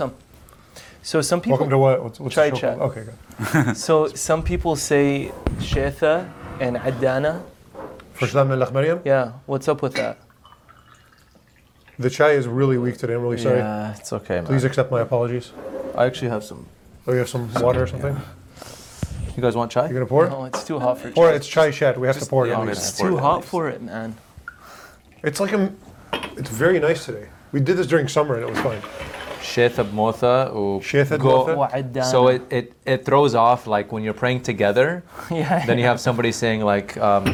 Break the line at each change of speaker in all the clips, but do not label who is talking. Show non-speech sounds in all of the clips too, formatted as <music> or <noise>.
welcome. So some people.
Welcome to what? What's, what's
Chai
the show
chat.
Okay, good. <laughs>
So some people say Shetha and Adana.
First time in Mariam.
Yeah, what's up with that?
The chai is really weak today. I'm really sorry.
Yeah, it's okay, man.
Please accept my apologies.
I actually have some.
Oh, you have some water or something?
You guys want chai?
You're gonna pour?
No, it's too hot for
Pour it.
chai.
It's chai chat. We have to pour it.
yeah,
at
I'm
least.
It's
Pour it
too hot
least.
for it, man.
It's like a, it's very nice today. We did this during summer and it was fine.
Shethab Motha or So it, it, it throws off like when you're praying together, <laughs>
yeah,
then you have somebody saying like, um,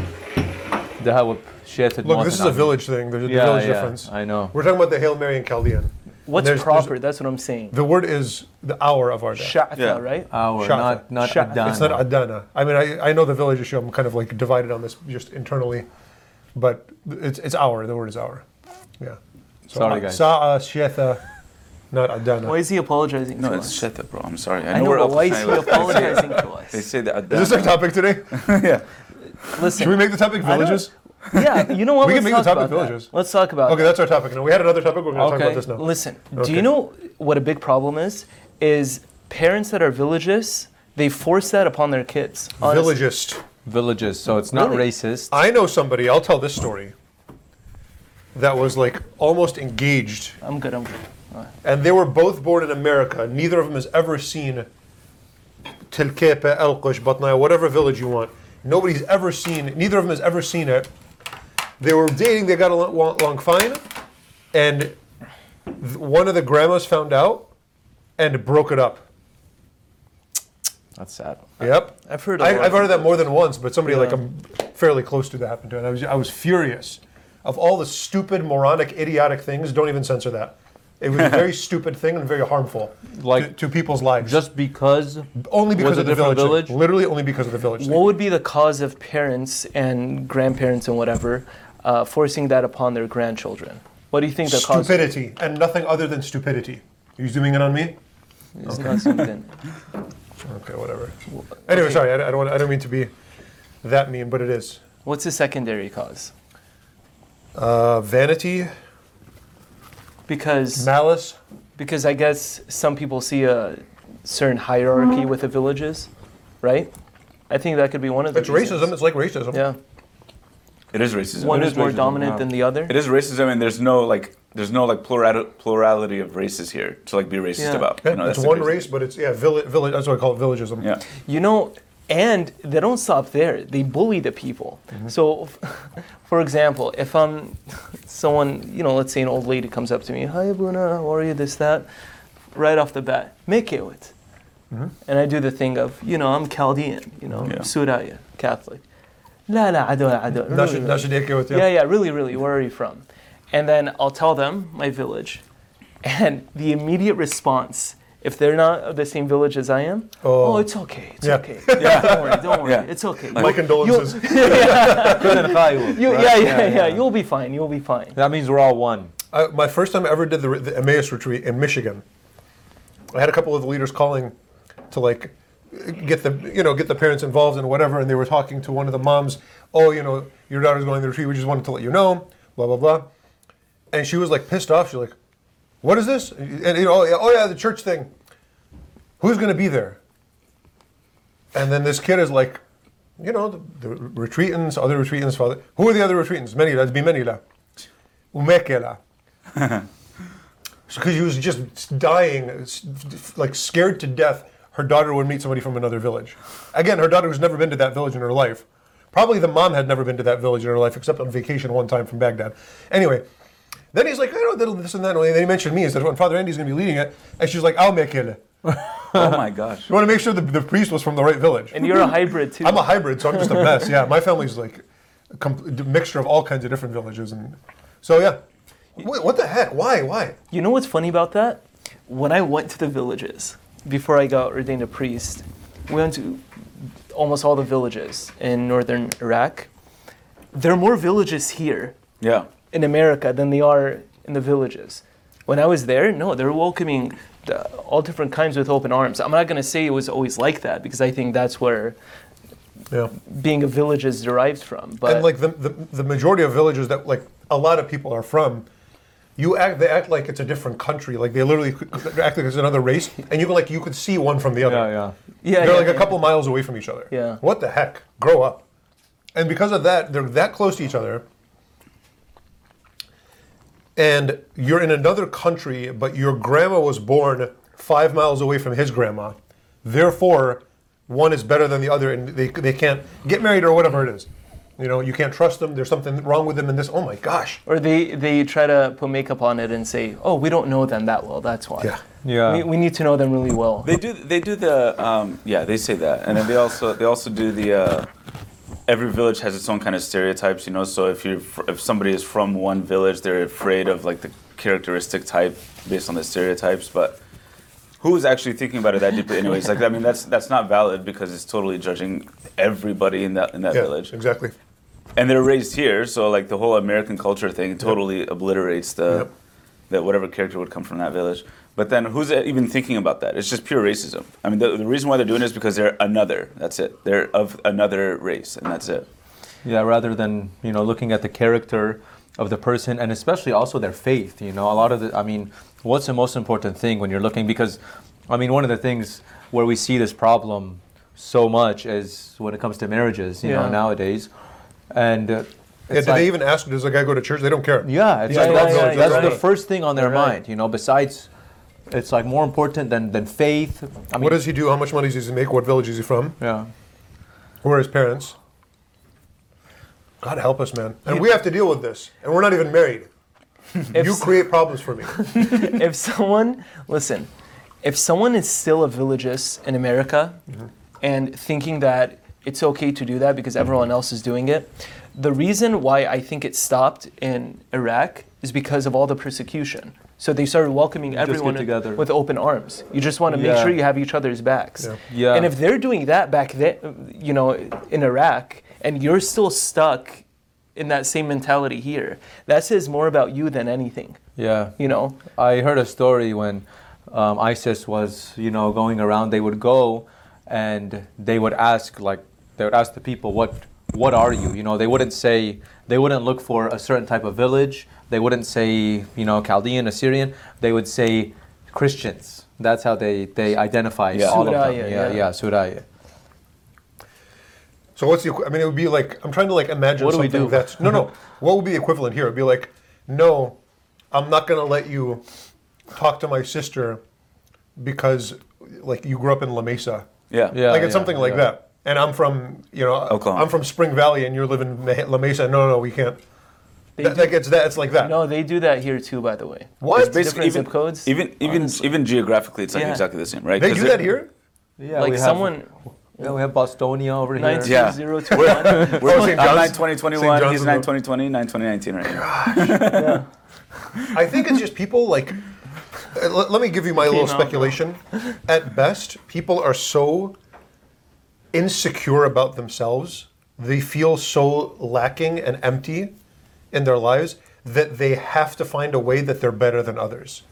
Look, this is a village thing. There's a
yeah,
village
yeah,
difference.
I know.
We're talking about the Hail Mary in Chaldean.
What's
there's,
proper? There's, that's what I'm saying.
The word is the hour of our day.
Shetha,
yeah.
right?
Hour,
Sha'ta.
not, not
Sha'ta.
Adana.
It's not Adana. I mean, I, I know the village issue. I'm kind of like divided on this just internally. But it's, it's hour. The word is hour. Yeah. So,
Sorry, guys.
Sa'a, Shetha not uh, Adana.
Why is he apologizing
No,
to
it's
us?
Sheta, bro. I'm sorry. I
I
know,
know,
we're
but
up
why is he apologizing to us? <laughs>
They
us?
say that.
Is this our topic today? <laughs>
yeah.
Listen,
Should we make the topic villages?
yeah, you know what?
We can
Let's
make the topic
about that.
villages.
Let's talk about
Okay,
that.
that's our topic. Now we had another topic. We're going to talk about this now.
Listen, do you know what a big problem is? Is parents that are villages, they force that upon their kids. honestly.
Villagist.
villages, so it's not
Really?
racist.
I know somebody. I'll tell this story. That was like almost engaged,
I'm good, I'm good.
And they were both born in America. Neither of them has ever seen Tilkepe, Elkush, Batnaya, whatever village you want. Nobody's ever seen. Neither of them has ever seen it. They were dating. They got along, along fine, and th- one of the grandmas found out and broke it up.
That's sad.
Yep.
I've heard. a
I,
lot
I've
of
heard that more than once, but somebody like
Yeah.
I'm fairly close to that happened to, and I was I was furious. Of all the stupid, moronic, idiotic things, don't even censor that. It was a very <laughs> stupid thing and very harmful
Like,
to, to people's lives.
Just because
only because
was
of
a
the village. thing.
village?
Literally only because of the village. thing.
What would be the cause of parents and grandparents and whatever uh, forcing that upon their grandchildren? What do you think the cause
Stupidity and nothing other than stupidity. Are you zooming in on me?
is? Not something. <laughs>
Okay, whatever. Anyway, sorry, I, I don't. I don't mean to be that mean, but it is.
What's the secondary cause?
Uh, vanity,
Because
malice.
because I guess some people see a certain hierarchy mm-hmm. with the villages, right? I think that could be one of the.
It's
reasons.
racism. It's like racism.
Yeah,
It is racism.
one
It
is more
racism,
dominant
wow.
than the other.
It is racism, and there's no like, there's no like plural, plurality of races here to like be racist
Yeah.
about. You know,
it's
that's
one
crazy
race, but it's yeah, village. village that's what I call it, villagism.
Yeah.
You know, and they don't stop there. They bully the people. So, <laughs> for example, if I'm um, <laughs> someone, you know, let's say an old lady comes up to me, "Hi, Abuna, how are you?" This, that, right off the bat, make it. with, And I do the thing of, you know, I'm Chaldean, you know,
Yeah.
Suraya, Catholic. La la ado ado.
Nashid- Nashid Eke with you.
Yeah, yeah, really, really. Where are you from? And then I'll tell them my village, and the immediate response, if they're not of the same village as I am,
Oh.
oh, it's okay, it's
Yeah.
okay. Yeah, don't worry, don't worry, <laughs>
Yeah.
it's okay.
My
You'll-
condolences. <laughs>
you-
right?
yeah, yeah, yeah, You'll be fine. You'll be fine.
That means we're all one.
I, my first time I ever did the, the Emmaus retreat in Michigan, I had a couple of the leaders calling to like get the you know get the parents involved and whatever, and they were talking to one of the moms. Oh, you know, your daughter's going to the retreat. We just wanted to let you know. Blah blah blah. And she was like pissed off. She's like, "What is this?" And you know, oh yeah, the church thing. Who's going to be there? And then this kid is like, you know, the, the retreatants, other retreatants, father. Who are the other retreatants? Many, that's be many la. Umekela. Because she was just dying, like scared to death, her daughter would meet somebody from another village. Again, her daughter who's never been to that village in her life. Probably the mom had never been to that village in her life, except on vacation one time from Baghdad. Anyway, then he's like, I don't know this and that. And then he mentioned me. He said, when Father Andy's going to be leading it. And she's like, I'll make it. <laughs>
Oh my gosh.
You want to make sure the, the priest was from the right village.
And you're a hybrid too.
I'm a hybrid, so I'm just a mess. Yeah, my family's like a com- mixture of all kinds of different villages, and so yeah. Wait, what the heck? Why? Why?
You know what's funny about that? When I went to the villages before I got ordained a priest, we went to almost all the villages in northern Iraq. There are more villages here
Yeah.
In America than they are in the villages. When I was there, no, they're welcoming the, all different kinds with open arms. I'm not going to say it was always like that because I think that's where
Yeah.
being a village is derived from. But
and like the, the the majority of villages that like a lot of people are from, you act they act like it's a different country. Like they literally act like it's another race, and you can like you could see one from the other.
Yeah, yeah.
Yeah,
They're
yeah,
like a couple miles away from each other.
Yeah.
What the heck? Grow up. And because of that, they're that close to each other. And you're in another country, but your grandma was born five miles away from his grandma. Therefore, one is better than the other, and they, they can't get married or whatever it is. You know, you can't trust them. There's something wrong with them in this. Oh my gosh.
Or they, they try to put makeup on it and say, oh, we don't know them that well. That's why.
Yeah.
Yeah.
We, we need to know them really well.
They do. They do the. Um, yeah, they say that, and then they also they also do the. Uh, every village has its own kind of stereotypes, you know. So if you if somebody is from one village, they're afraid of like the characteristic type based on the stereotypes. But who is actually thinking about it that deeply? Anyways, like I mean, that's that's not valid because it's totally judging everybody in that in that
Yeah,
village.
exactly.
And they're raised here, so like the whole American culture thing totally obliterates the
Yep.
that whatever character would come from that village. But then who's even thinking about that? It's just pure racism. I mean, the, the reason why they're doing it is because they're another. That's it. They're of another race, and that's it.
Yeah, rather than you know looking at the character of the person and especially also their faith. You know, a lot of the. I mean, what's the most important thing when you're looking? Because, I mean, one of the things where we see this problem so much is when it comes to marriages. You know, nowadays, and. Uh,
Yeah,
it's
do
like-
they even ask, does a guy go to church? They don't care.
Yeah, it's
Yeah,
like
yeah,
that's,
yeah,
that's
you're
the first thing on their
right.
mind. You know, besides, it's like more important than than faith. I mean,
what does he do? How much money does he make? What village is he from?
yeah.
Who are his parents? God help us, man. And we have to deal with this. And we're not even married.
If
you create problems for me. <laughs>
if someone listen if someone is still a villagist in america mm-hmm. and thinking that it's okay to do that because everyone else is doing it the reason why i think it stopped in iraq is because of all the persecution so they started welcoming
get
everyone
together.
with open arms you just want to make sure you have each other's backs
Yeah.
Yeah.
and if they're doing that back then you know in iraq and you're still stuck in that same mentality here that says more about you than anything
Yeah.
you know
I heard a story when um, ISIS was, you know, going around. They would go and they would ask, like, they would ask the people, "What, what are you?" You know, they wouldn't say, they wouldn't look for a certain type of village. They wouldn't say, you know, Chaldean, Assyrian. They would say Christians. That's how they they identify
Yeah.
all of them.
Suraya,
yeah,
yeah.
yeah, Suraya.
So what's the? I mean, it would be like I'm trying to like imagine
What do we
something
do?
that's no, no. <laughs> What would be the equivalent here? It'd be like, no, I'm not gonna let you talk to my sister because like you grew up in La Mesa.
Yeah.
Yeah.
like it's something like
yeah.
that. And I'm from you know
Oklahoma.
I'm from Spring Valley and you're living in La Mesa. No, no, no we can't.
They
That,
do-
that gets that. It's like that.
No, they do that here too, by the way.
What?
It's basically even
zip codes,
Even even
honestly.
even geographically, it's like
Yeah.
exactly the same, right?
they
'Cause
do that here.
Yeah,
like
we have-
someone
Yeah, we have Bostonia over here.
92021. <laughs>
We're
St.
I'm
John's-
9 2021,
St. John's
he's
is
9
the-
2020, 9 2019 right here.
I think it's just people like. uh, Let, let me give you my little
Came out,
speculation. At best, people are so insecure about themselves. They feel so lacking and empty in their lives that they have to find a way that they're better than others.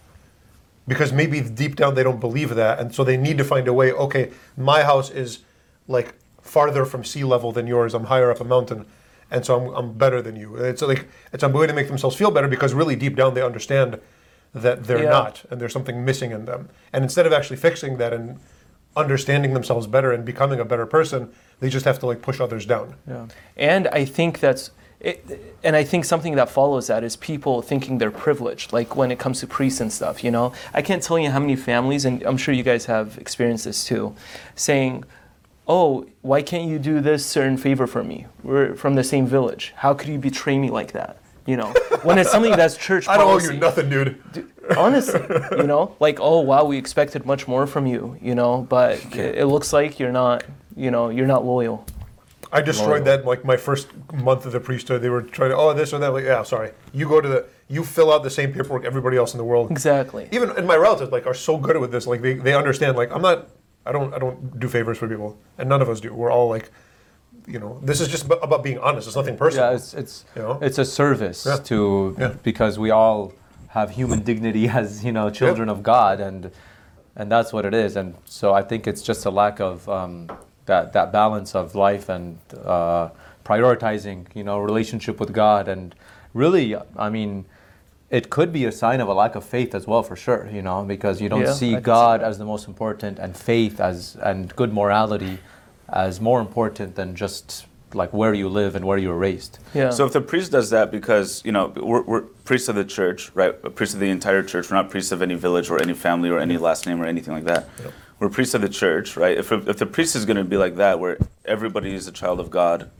Because maybe deep down they don't believe that, and so they need to find a way. Okay, my house is like farther from sea level than yours. I'm higher up a mountain, and so I'm, I'm better than you. It's like it's a way to make themselves feel better because really deep down they understand that they're
Yeah.
not, and there's something missing in them. And instead of actually fixing that and understanding themselves better and becoming a better person, they just have to like push others down.
Yeah.
And I think that's, it, and I think something that follows that is people thinking they're privileged, like when it comes to priests and stuff, you know? I can't tell you how many families, and I'm sure you guys have experienced this too, saying, oh, why can't you do this certain favor for me? We're from the same village. How could you betray me like that? You know, when it's something that's <laughs> church
I don't owe you nothing, dude.
honestly you know like oh wow we expected much more from you you know but it, it looks like you're not you know you're not loyal
I destroyed that like my first month of the priesthood. They were trying to oh this or that. Like yeah, sorry. You go to the you fill out the same paperwork everybody else in the world.
exactly
Even and my relatives like are so good with this. Like they, they understand. Like I'm not. I don't I don't do favors for people, and none of us do. We're all like, you know, this is just about being honest. It's nothing personal.
Yeah, it's it's
You know?
it's a service
Yeah.
to
Yeah.
because we all have human dignity <laughs> as you know children of God, and and that's what it is. And so I think it's just a lack of um, that that balance of life and uh, prioritizing you know relationship with God, and really, I mean, it could be a sign of a lack of faith as well, for sure. You know, because you don't
Yeah,
see
can
God
that.
as the most important, and faith as and good morality as more important than just like where you live and where you were raised.
Yeah.
So if the priest does that because you know we're, we're priests of the church, right? Priests of the entire church. We're not priests of any village or any family or any last name or anything like that. We're priests of the church, right? If, if the priest is going to be like that, where everybody is a child of God,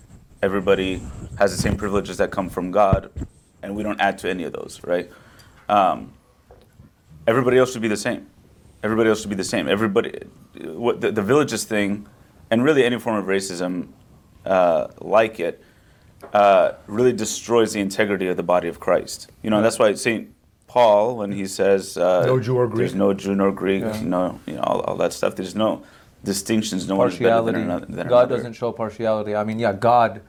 everybody has the same privileges that come from God, and we don't add to any of those, right? Um, everybody else should be the same. Everybody else should be the same. Everybody, what the, the villages thing, and really any form of racism uh, like it, uh, really destroys the integrity of the body of Christ. You know, that's why Saint Paul, when he says, uh,
No Jew or Greek.
there's no Jew nor Greek,
Yeah.
no, you know, all, all that stuff. There's no distinctions. No one is
partiality.
than another. Than
God
another.
doesn't show partiality. I mean, yeah, God.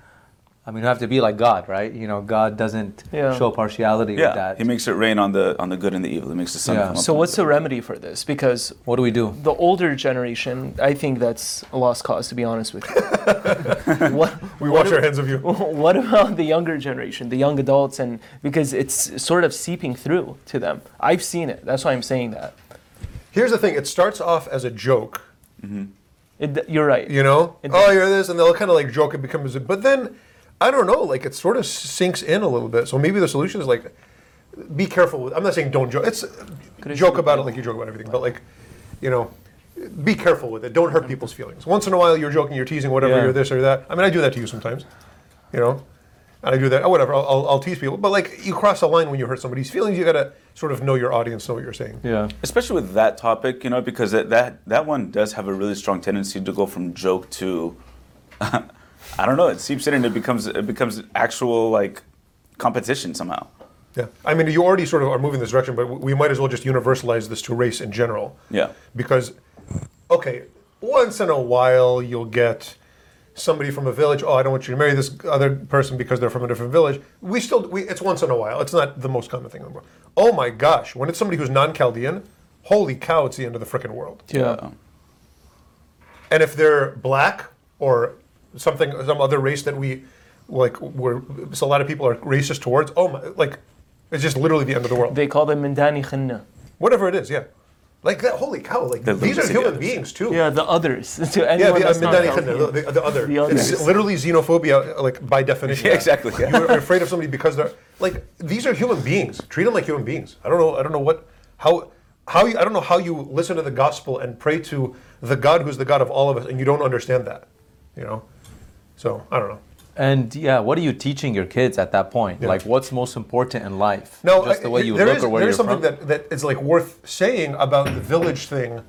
I mean, you have to be like God, right? You know, God doesn't
Yeah.
show partiality
Yeah,
with that.
he makes it rain on the on the good and the evil. He makes the sun.
Yeah.
come up
so
on
what's the remedy for this? Because
what do we do?
the older generation, I think that's a lost cause, to be honest with you. <laughs> what,
We
what
wash our hands of you. <laughs>
What about the younger generation, the young adults, and because it's sort of seeping through to them? I've seen it. That's why I'm saying that.
Here's the thing: it starts off as a joke, mm-hmm.
It, you're right.
you know.
It
oh,
does.
you're this, and they'll kind of like joke. It becomes, a, but then I don't know. Like it sort of sinks in a little bit. So maybe the solution is like, be careful with. I'm not saying don't joke. It's
Could've
joke
should
about it like you joke about everything, but like, you know. Be careful with it. Don't hurt people's feelings. Once in a while, you're joking, you're teasing, whatever,
Yeah.
you're this or that. I mean, I do that to you sometimes, you know. And I do that. Oh, whatever. I'll, I'll, I'll tease people, but like, you cross a line when you hurt somebody's feelings. You gotta sort of know your audience, know what you're saying.
Yeah.
especially with that topic, you know, because that that, that one does have a really strong tendency to go from joke to, <laughs> I don't know, it seeps in and it becomes it becomes actual like competition somehow.
Yeah, I mean, you already sort of are moving this direction, but we might as well just universalize this to race in general.
Yeah.
Because, okay, once in a while you'll get somebody from a village. Oh, I don't want you to marry this other person because they're from a different village. We still, we, it's once in a while. It's not the most common thing in the world. Oh my gosh, when it's somebody who's non-Chaldean, holy cow, it's the end of the freaking world.
Yeah.
And if they're black or something, some other race that we like, we're, so a lot of people are racist towards. Oh my, like, it's just literally the end of the world.
They call them Mindani Khinna.
Whatever it is, yeah. Like that. Holy cow! Like
The
these are
lunacy
human
others.
beings too.
Yeah, the others. <laughs> to
Yeah, the, uh,
that's not
Mindani
Chaldean.
Khinna, the, the, the other.
The
It's literally xenophobia, like by definition.
Yeah, <laughs> exactly, yeah.
You're afraid of somebody because they're like these are human beings. Treat them like human beings. I don't know. I don't know what how how you, I don't know how you listen to the gospel and pray to the God who's the God of all of us, and you don't understand that. You know. So I don't know.
And yeah, what are you teaching your kids at that point?
Yeah.
Like, what's most important in life?
No,
just the way you look
is-
or where
there
you're
something
from.
that, that is like worth saying about the village thing.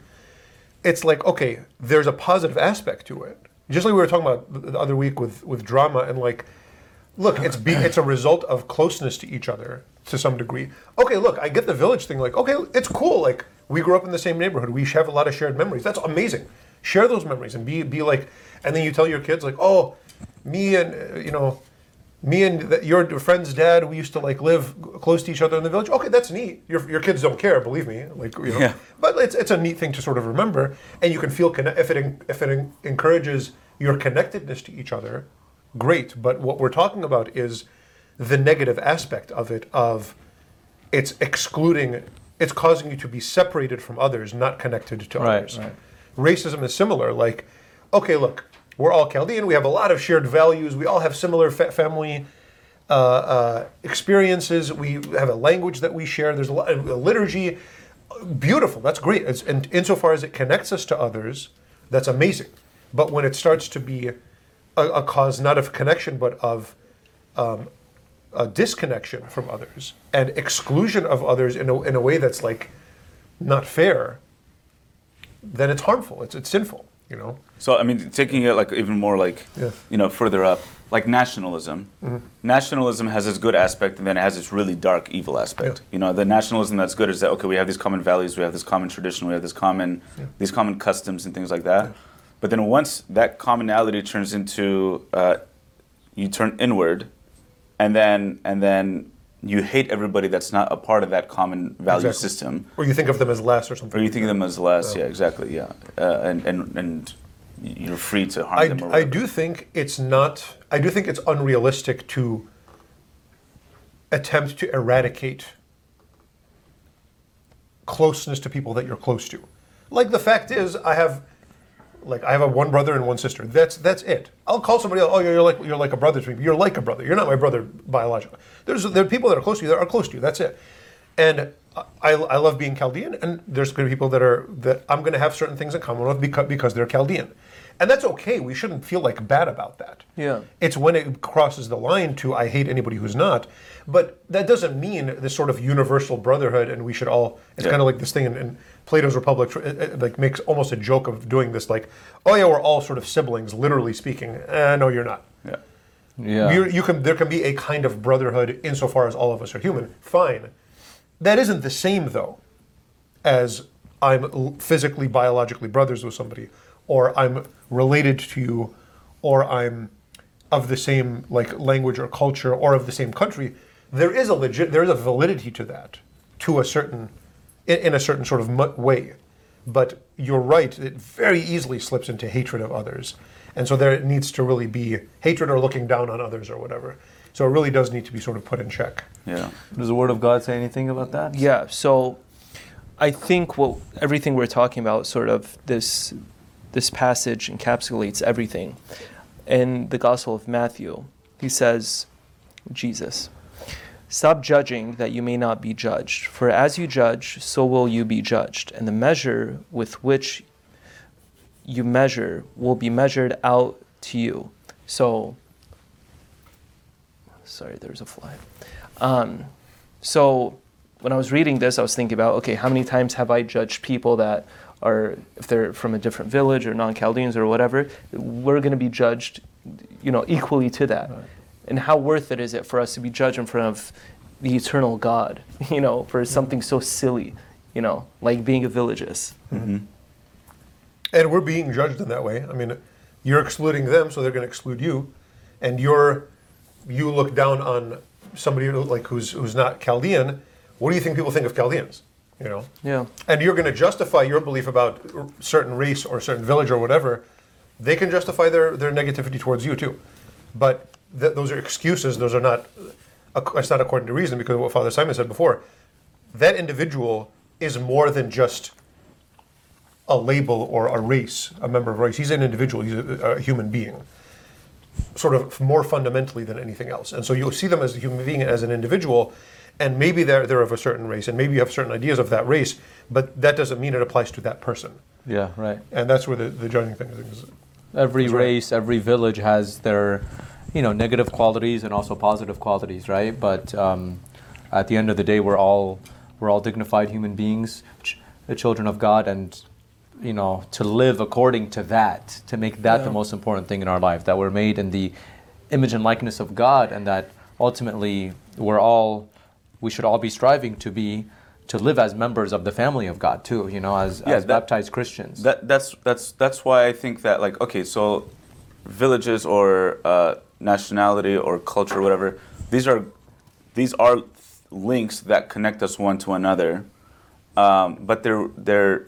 It's like okay, there's a positive aspect to it. Just like we were talking about the- the other week with with drama and like, look, it's be, it's a result of closeness to each other to some degree. Okay, look, I get the village thing. Like, okay, it's cool. Like we grew up in the same neighborhood. We have a lot of shared memories. That's amazing. Share those memories and be be like, and then you tell your kids like, oh, me and uh, you know me and th- your friend's dad, we used to like live close to each other in the village. Okay, that's neat. Your, your kids don't care, believe me. Like you know,
Yeah.
but it's, it's a neat thing to sort of remember, and you can feel conne- if it if it encourages your connectedness to each other, great. But what we're talking about is the negative aspect of it. Of it's excluding, it's causing you to be separated from others, not connected to
Right,
others.
right.
Racism is similar. Like, okay, look, we're all Chaldean. We have a lot of shared values. We all have similar fa- family uh, uh, experiences. We have a language that we share. There's a, lot, a liturgy. Beautiful. That's great. It's, and insofar as it connects us to others, that's amazing. But when it starts to be a, a cause not of connection, but of um, a disconnection from others and exclusion of others in a, in a way that's like not fair, then it's harmful. It's, it's sinful. You know.
So I mean, taking it like even more like
Yeah.
you know further up, like nationalism. Nationalism has its good aspect, and then it has its really dark, evil aspect.
Yeah.
You know, the nationalism that's good is that okay, we have these common values, we have this common tradition, we have this common these common customs and things like that. But then once that commonality turns into uh, you turn inward, and then and then you hate everybody that's not a part of that common value
Exactly.
system.
Or you think of them as less or something.
Or you think of them as less,
Yeah.
yeah, exactly, yeah, uh, and and and you're free to harm
I,
them. Or
I do think it's not. I do think it's unrealistic to attempt to eradicate closeness to people that you're close to. Like the fact is, I have like I have a one brother and one sister. That's that's it. I'll call somebody else. Oh, you're like you're like a brother to me. You're like a brother. You're not my brother biologically. There's there are people that are close to you that are close to you. That's it. And I, I love being Chaldean, and there's going to be people that are that I'm going to have certain things in common with because because they're Chaldean, and that's okay. We shouldn't feel like bad about that.
Yeah.
It's when it crosses the line to I hate anybody who's not. But that doesn't mean this sort of universal brotherhood, and we should all. It's
Yeah.
kind of like this thing and Plato's Republic, it, it, like makes almost a joke of doing this, like, oh yeah, we're all sort of siblings, literally speaking. Eh, no, you're not.
Yeah.
Yeah.
You can there can be a kind of brotherhood insofar as all of us are human. Fine. That isn't the same though, as I'm physically biologically brothers with somebody, or I'm related to you, or I'm of the same like language or culture or of the same country. There is a legit there is a validity to that, to a certain in, in a certain sort of way. But you're right; it very easily slips into hatred of others, and so there it needs to really be hatred or looking down on others or whatever. So it really does need to be sort of put in check.
Yeah.
Does the Word of God say anything about that?
Yeah, so I think what everything we're talking about, sort of this this passage encapsulates everything. In the Gospel of Matthew, he says, Jesus, stop judging that you may not be judged. For as you judge, so will you be judged. And the measure with which you measure will be measured out to you. So, sorry, there's a fly. Um, so when I was reading this, I was thinking about okay, how many times have I judged people that are, if they're from a different village or non-Chaldeans or whatever, we're going to be judged, you know, equally to that. And how worth it is it for us to be judged in front of the eternal God, <laughs> you know, for something so silly, you know, like being a villagist. Mm-hmm.
And we're being judged in that way. I mean, you're excluding them, so they're going to exclude you, and you're you look down on somebody like who's who's not Chaldean. What do you think people think of Chaldeans? You know,
Yeah.
and you're going to justify your belief about a certain race or certain village or whatever. They can justify their their negativity towards you too, but th- those are excuses. Those are not. It's not according to reason because of what Father Simon said before. That individual is more than just a label or a race, a member of a race. He's an individual. He's a, a human being, sort of more fundamentally than anything else. And so you'll see them as a human being, as an individual, and maybe they're they're of a certain race, and maybe you have certain ideas of that race, but that doesn't mean it applies to that person.
Yeah, right.
And that's where the, the judging thing is.
Every
That's right.
race, every village has their, you know, negative qualities and also positive qualities, right? But um, at the end of the day, we're all we're all dignified human beings, ch- the children of God, and you know, to live according to that, to make that the most important thing in our life, that we're made in the image and likeness of God, and that ultimately we're all we should all be striving to be to live as members of the family of God too, you know, as,
Yeah,
as
that-
baptized Christians.
That that's that's that's why I think that like okay, so villages or uh, nationality or culture, or whatever, these are these are links that connect us one to another, um, but they're they're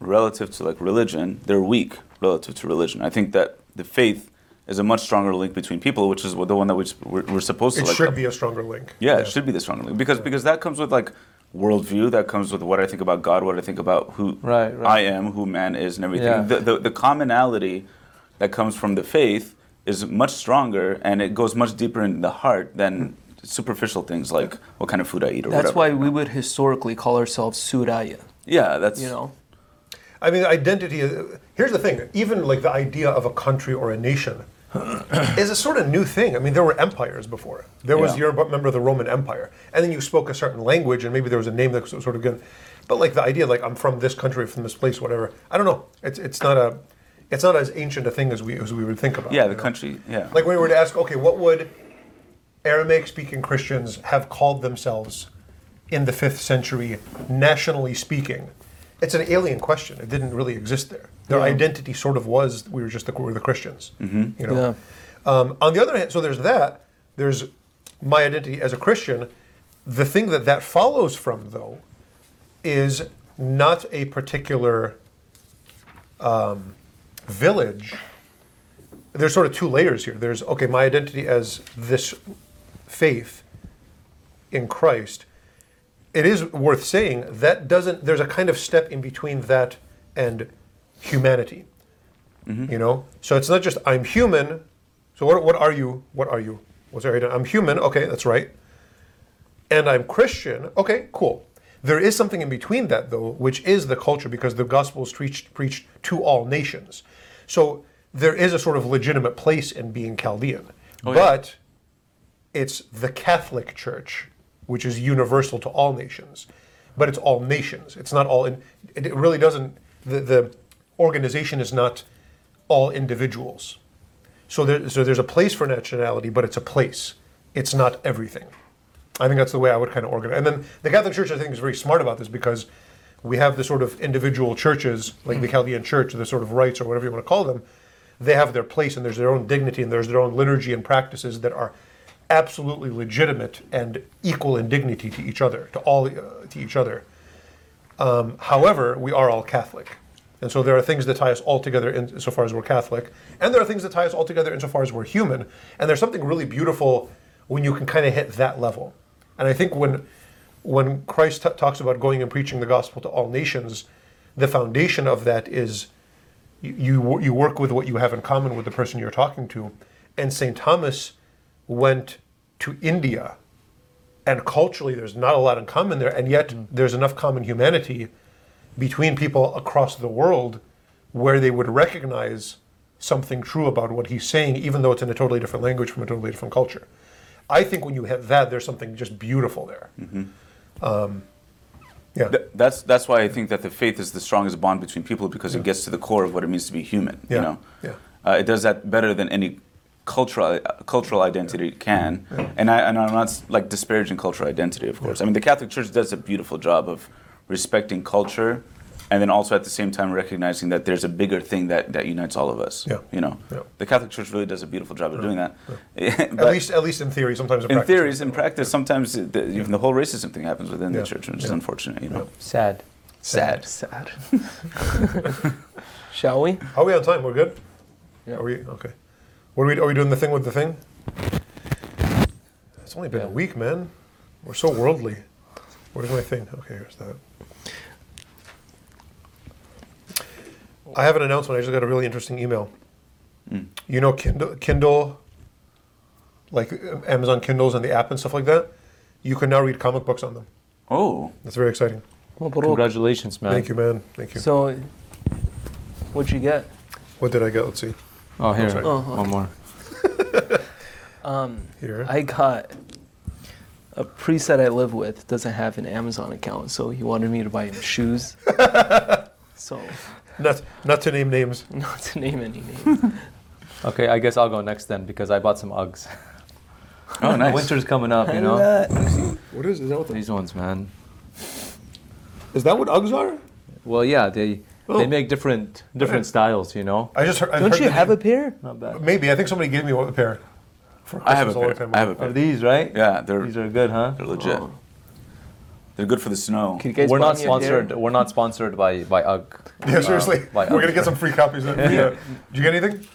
relative to like religion, they're weak relative to religion. I think that the faith is a much stronger link between people, which is the one that we, we're, we're supposed
It
to like.
should be a stronger link.
Yeah, it should be the stronger link because because that comes with like worldview. That comes with what I think about God, what I think about who
Right, right.
I am, who man is, and everything.
Yeah.
The, the the commonality that comes from the faith is much stronger, and it goes much deeper in the heart than superficial things like what kind of food I eat or
That's
whatever.
why we would historically call ourselves Suraya,
Yeah, that's
you know.
I mean, identity. is- Here's the thing: even like the idea of a country or a nation <clears throat> is a sort of new thing. I mean, there were empires before. There was
Yeah.
you're a member of the Roman Empire, and then you spoke a certain language, and maybe there was a name that was sort of good. But like the idea, like I'm from this country, from this place, whatever. I don't know. It's it's not a, it's not as ancient a thing as we as we would think about.
yeah, the
know?
country. Yeah,
Like when we were to ask, okay, what would Aramaic-speaking Christians have called themselves in the fifth century, nationally speaking? It's an alien question. It didn't really exist there. Their
Yeah.
identity sort of was we were just the, we were the Christians. You know.
Yeah.
Um, on the other hand, so there's that. There's my identity as a Christian. The thing that that follows from, though, is not a particular um, village. There's sort of two layers here. There's okay, my identity as this faith in Christ it is worth saying that doesn't. There's a kind of step in between that and humanity. Mm-hmm. You know, so it's not just I'm human. So what, what are you? What are you? What's there? I'm human. Okay, that's right. And I'm Christian. Okay, cool. There is something in between that though, which is the culture, because the gospel is preached preached to all nations. So there is a sort of legitimate place in being Chaldean, oh, but it's the Catholic Church, which is universal to all nations, but it's all nations. It's not all. In, it it really doesn't. The the organization is not all individuals. So there, so there's a place for nationality, but it's a place. It's not everything. I think that's the way I would kind of organize. And then the Catholic Church, I think, is very smart about this because we have the sort of individual churches, like the Chaldean Church, the sort of rites or whatever you want to call them. They have their place and there's their own dignity and there's their own liturgy and practices that are absolutely legitimate and equal in dignity to each other, to all uh, to each other. Um, however, we are all Catholic. And so there are things that tie us all together in insofar as we're Catholic, and there are things that tie us all together insofar as we're human. And there's something really beautiful when you can kind of hit that level. And I think when when Christ t- talks about going and preaching the gospel to all nations, the foundation of that is you, you you work with what you have in common with the person you're talking to. And St. Thomas went to India and culturally there's not a lot in common there and yet mm. there's enough common humanity between people across the world where they would recognize something true about what he's saying even though it's in a totally different language from a totally different culture i think when you have that there's something just beautiful there um, yeah
Th- that's that's why I think that the faith is the strongest bond between people because it gets to the core of what it means to be human.
Yeah.
You know,
Yeah.
uh, it does that better than any cultural cultural identity can. And I and I'm not like disparaging cultural identity, of course. I mean, the Catholic Church does a beautiful job of respecting culture, and then also at the same time recognizing that there's a bigger thing that, that unites all of us.
Yeah.
You know,
Yeah.
the Catholic Church really does a beautiful job of doing that. <laughs>
at
But
least at least in theory sometimes in,
in
practice.
theories, in practice, sometimes the, even the whole racism thing happens within
Yeah.
the church, which is unfortunate. You know.
Sad.
Sad. Sad. <laughs> Shall we?
are we on time we're good
Yeah.
are we okay what are we, are we doing the thing with the thing it's only been
Yeah.
a week man we're so worldly where's my thing okay here's that I have an announcement. I just got a really interesting email. You know, Kindle, Kindle, like uh, Amazon Kindles and the app and stuff like that. You can now read comic books on them.
Oh.
That's very exciting.
Mabruk.
Congratulations, man.
Thank you, man. Thank you.
So, what'd you get?
what did I get? Let's see.
Oh, here.
sorry.
Oh,
One more. <laughs>
Here.
I got a priest that I live with doesn't have an Amazon account, so he wanted me to buy him shoes. <laughs> so,
not not to name names. <laughs>
not to name any names. <laughs>
Okay, I guess I'll go next then because I bought some Uggs.
Oh, <laughs> nice.
Winter's coming up, you know.
What is? Is that what?
These ones, man.
is that what Uggs are?
Well, yeah, they
Oh.
they make different different styles, you know.
I just heard. I've
Don't
heard
you
the
have a
name.
pair?
Not bad.
Maybe I think somebody gave me a pair. For
I have a
Christmas long
pair.
time
I have a
ago.
pair.
Are these right?
Yeah, they're
These are good, huh?
they're legit.
Oh.
They're good for the snow.
Can you guys
We're
buy
not
me a pair?
sponsored. We're not sponsored by by UGG. <laughs>
Yeah, seriously.
Uh, by
We're gonna
Uggs.
get some free copies. Of it. Yeah. <laughs> Did you get anything?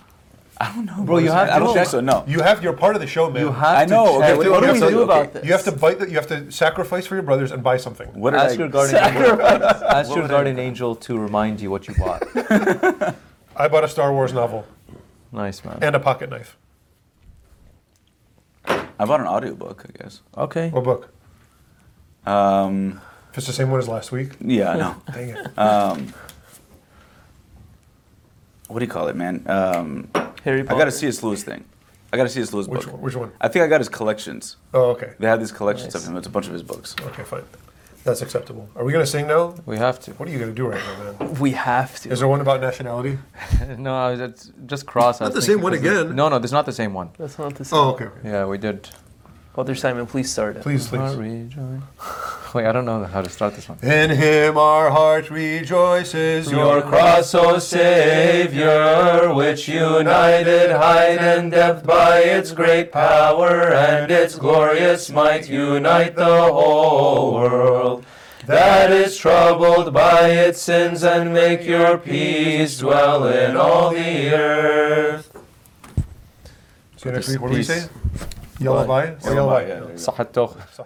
I don't know,
Bro, you have
I don't
to
think
check-
so. No.
You have. You're part of the show, man.
You have
I know,
check.
okay,
Hey, what, what do we
have to-
do about
okay.
this?
You have to bite. The, you have to sacrifice for your brothers and buy something.
What did
Ask
I?
your guardian.
Sacrifice. <laughs>
Ask your guardian angel to remind you what you bought.
I bought a Star Wars novel
nice, man.
and a pocket knife.
I bought an audiobook, I guess.
Okay.
What book?
Um,
If it's the same one as last week.
yeah, no. <laughs>
Dang it. <laughs>
Um, what do you call it, man? Um,
Harry
I
Potter.
got a C.S. Lewis thing. I got a C.S. Lewis
Which
book.
one? Which one?
I think I got his collections.
Oh, okay.
They have these collections
Nice.
of him. It's a bunch of his books.
Okay, fine. That's acceptable. Are we gonna sing now?
We have to.
What are you gonna do right now, man?
We have to.
Is there one about nationality? <laughs>
no, I was- it's just cross. I
Not
was
the same
thinking
one
'cause it-
again.
No, no, this is not the same one.
That's not the same.
Oh, okay. okay.
Yeah, we did.
Father Simon, please start it.
Please,
Heart
please.
rejoice. <laughs> Wait, I don't know how to start this one.
In Him our heart rejoices.
Your cross, O Savior, which united height and depth by its great power and its glorious might, unite the whole world that is troubled by its sins, and make your peace dwell in all the earth.
See you next week. What do we say? Yellow Bay. Or Yellow Bay,
yeah,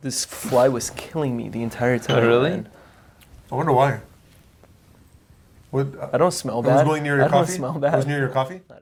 This fly was killing me the entire time.
really?
I wonder why. What,
I don't smell
it was going near your
I don't
coffee?
smell
It
bad.
was near your coffee?